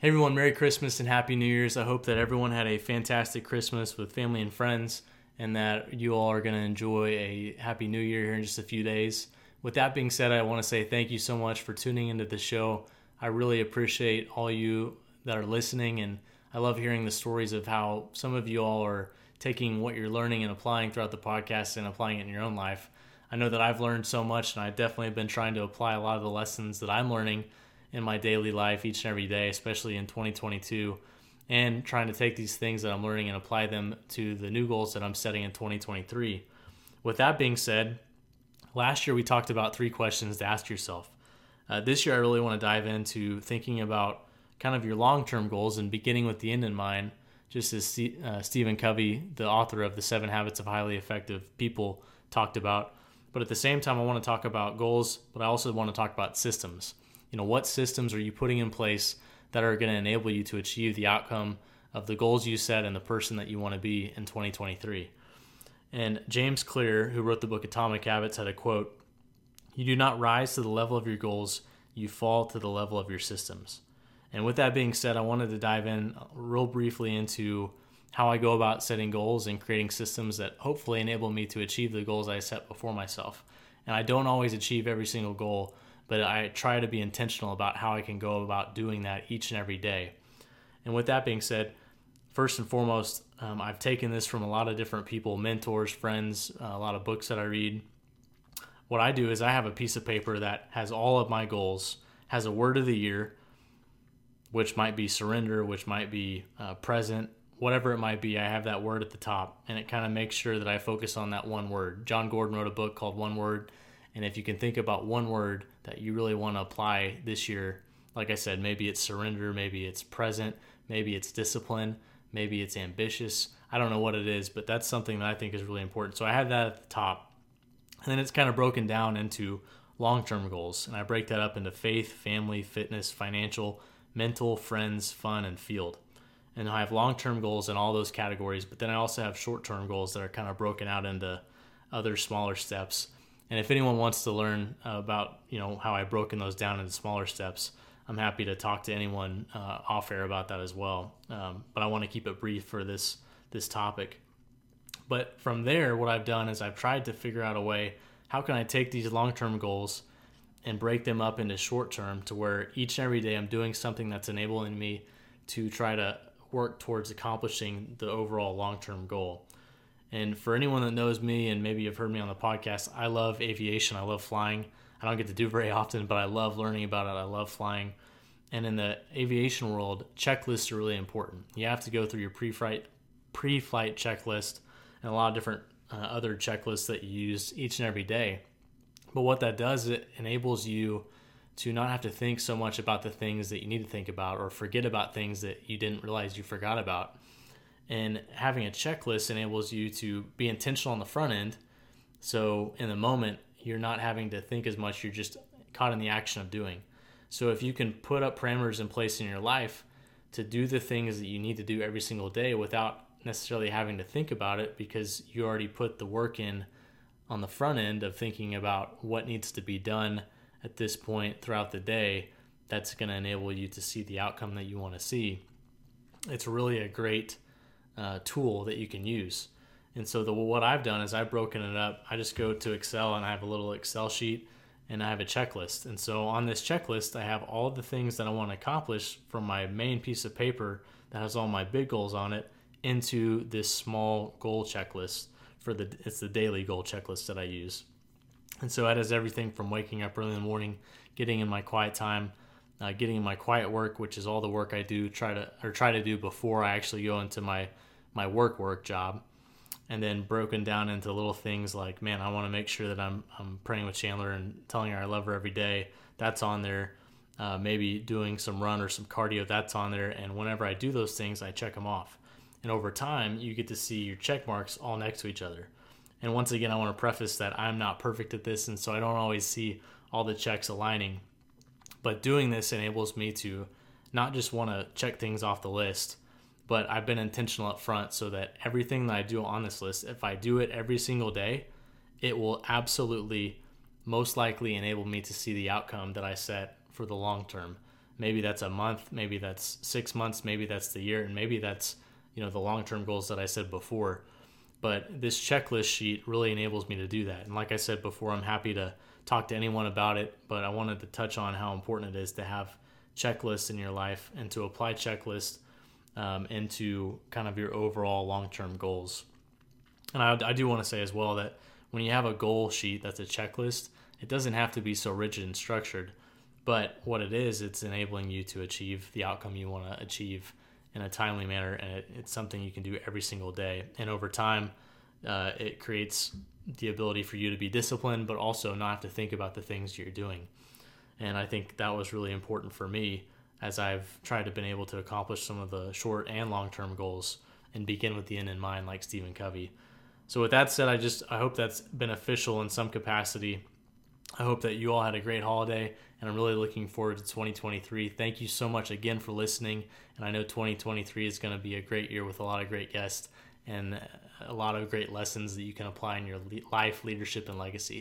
Hey everyone, Merry Christmas and Happy New Year's. I hope that everyone had a fantastic Christmas with family and friends and that you all are going to enjoy a Happy New Year here in just a few days. With that being said, I want to say thank you so much for tuning into the show. I really appreciate all you that are listening and I love hearing the stories of how some of you all are taking what you're learning and applying throughout the podcast and applying it in your own life. I know that I've learned so much, and I definitely have been trying to apply a lot of the lessons that I'm learning in my daily life each and every day, especially in 2022, and trying to take these things that I'm learning and apply them to the new goals that I'm setting in 2023. With that being said, last year we talked about three questions to ask yourself. Uh, this year, I really want to dive into thinking about kind of your long term goals and beginning with the end in mind, just as uh, Stephen Covey, the author of The Seven Habits of Highly Effective People, talked about. But at the same time, I want to talk about goals, but I also want to talk about systems. You know, what systems are you putting in place that are going to enable you to achieve the outcome of the goals you set and the person that you want to be in 2023? And James Clear, who wrote the book Atomic Habits, had a quote You do not rise to the level of your goals, you fall to the level of your systems. And with that being said, I wanted to dive in real briefly into how I go about setting goals and creating systems that hopefully enable me to achieve the goals I set before myself. And I don't always achieve every single goal, but I try to be intentional about how I can go about doing that each and every day. And with that being said, first and foremost, um, I've taken this from a lot of different people, mentors, friends, uh, a lot of books that I read. What I do is I have a piece of paper that has all of my goals, has a word of the year, which might be surrender, which might be uh, present, whatever it might be, I have that word at the top, and it kind of makes sure that I focus on that one word. Jon Gordon wrote a book called One Word, and if you can think about one word that you really want to apply this year, like I said, maybe it's surrender, maybe it's present, maybe it's discipline, maybe it's ambitious. I don't know what it is, but that's something that I think is really important. So I have that at the top, and then it's kind of broken down into long term goals, and I break that up into faith, family, fitness, financial, mental, friends, fun, and field and I have long term goals in all those categories, but then I also have short term goals that are kind of broken out into other smaller steps. And if anyone wants to learn about you know how I've broken those down into smaller steps, I'm happy to talk to anyone uh, off air about that as well. Um, but I want to keep it brief for this this topic. But from there, what I've done is I've tried to figure out a way how can I take these long term goals and break them up into short term to where each and every day I'm doing something that's enabling me to try to work towards accomplishing the overall long term goal. And for anyone that knows me and maybe you've heard me on the podcast, I love aviation. I love flying. I don't get to do very often, but I love learning about it. I love flying. And in the aviation world, checklists are really important. You have to go through your pre-flight pre-flight checklist and a lot of different uh, other checklists that you use each and every day. But what that does, is it enables you to not have to think so much about the things that you need to think about or forget about things that you didn't realize you forgot about. And having a checklist enables you to be intentional on the front end. So in the moment, you're not having to think as much, you're just caught in the action of doing. So if you can put up parameters in place in your life to do the things that you need to do every single day without necessarily having to think about it because you already put the work in on the front end of thinking about what needs to be done at this point throughout the day that's going to enable you to see the outcome that you want to see. It's really a great uh, tool that you can use. And so the what I've done is I've broken it up. I just go to Excel and I have a little Excel sheet and I have a checklist. And so on this checklist, I have all the things that I want to accomplish from my main piece of paper that has all my big goals on it into this small goal checklist for the it's the daily goal checklist that I use. And so that is everything from waking up early in the morning, getting in my quiet time, uh, getting in my quiet work, which is all the work I do try to or try to do before I actually go into my my work work job, and then broken down into little things like, man, I want to make sure that I'm I'm praying with Chandler and telling her I love her every day. That's on there. Uh, maybe doing some run or some cardio. That's on there. And whenever I do those things, I check them off. And over time, you get to see your check marks all next to each other. And once again, I want to preface that I'm not perfect at this, and so I don't always see all the checks aligning. But doing this enables me to not just want to check things off the list, but I've been intentional up front so that everything that I do on this list, if I do it every single day, it will absolutely most likely enable me to see the outcome that I set for the long term. Maybe that's a month, maybe that's six months, maybe that's the year, and maybe that's you know the long term goals that I said before. But this checklist sheet really enables me to do that. And like I said before, I'm happy to talk to anyone about it, but I wanted to touch on how important it is to have checklists in your life and to apply checklists um, into kind of your overall long term goals. And I, I do want to say as well that when you have a goal sheet that's a checklist, it doesn't have to be so rigid and structured. But what it is, it's enabling you to achieve the outcome you want to achieve in a timely manner, and it, it's something you can do every single day. And over time, uh, it creates the ability for you to be disciplined, but also not have to think about the things you're doing. And I think that was really important for me as I've tried to been able to accomplish some of the short and long term goals and begin with the end in mind, like Stephen Covey. So with that said, I just I hope that's beneficial in some capacity. I hope that you all had a great holiday, and I'm really looking forward to 2023. Thank you so much again for listening, and I know 2023 is going to be a great year with a lot of great guests and a lot of great lessons that you can apply in your life, leadership, and legacy.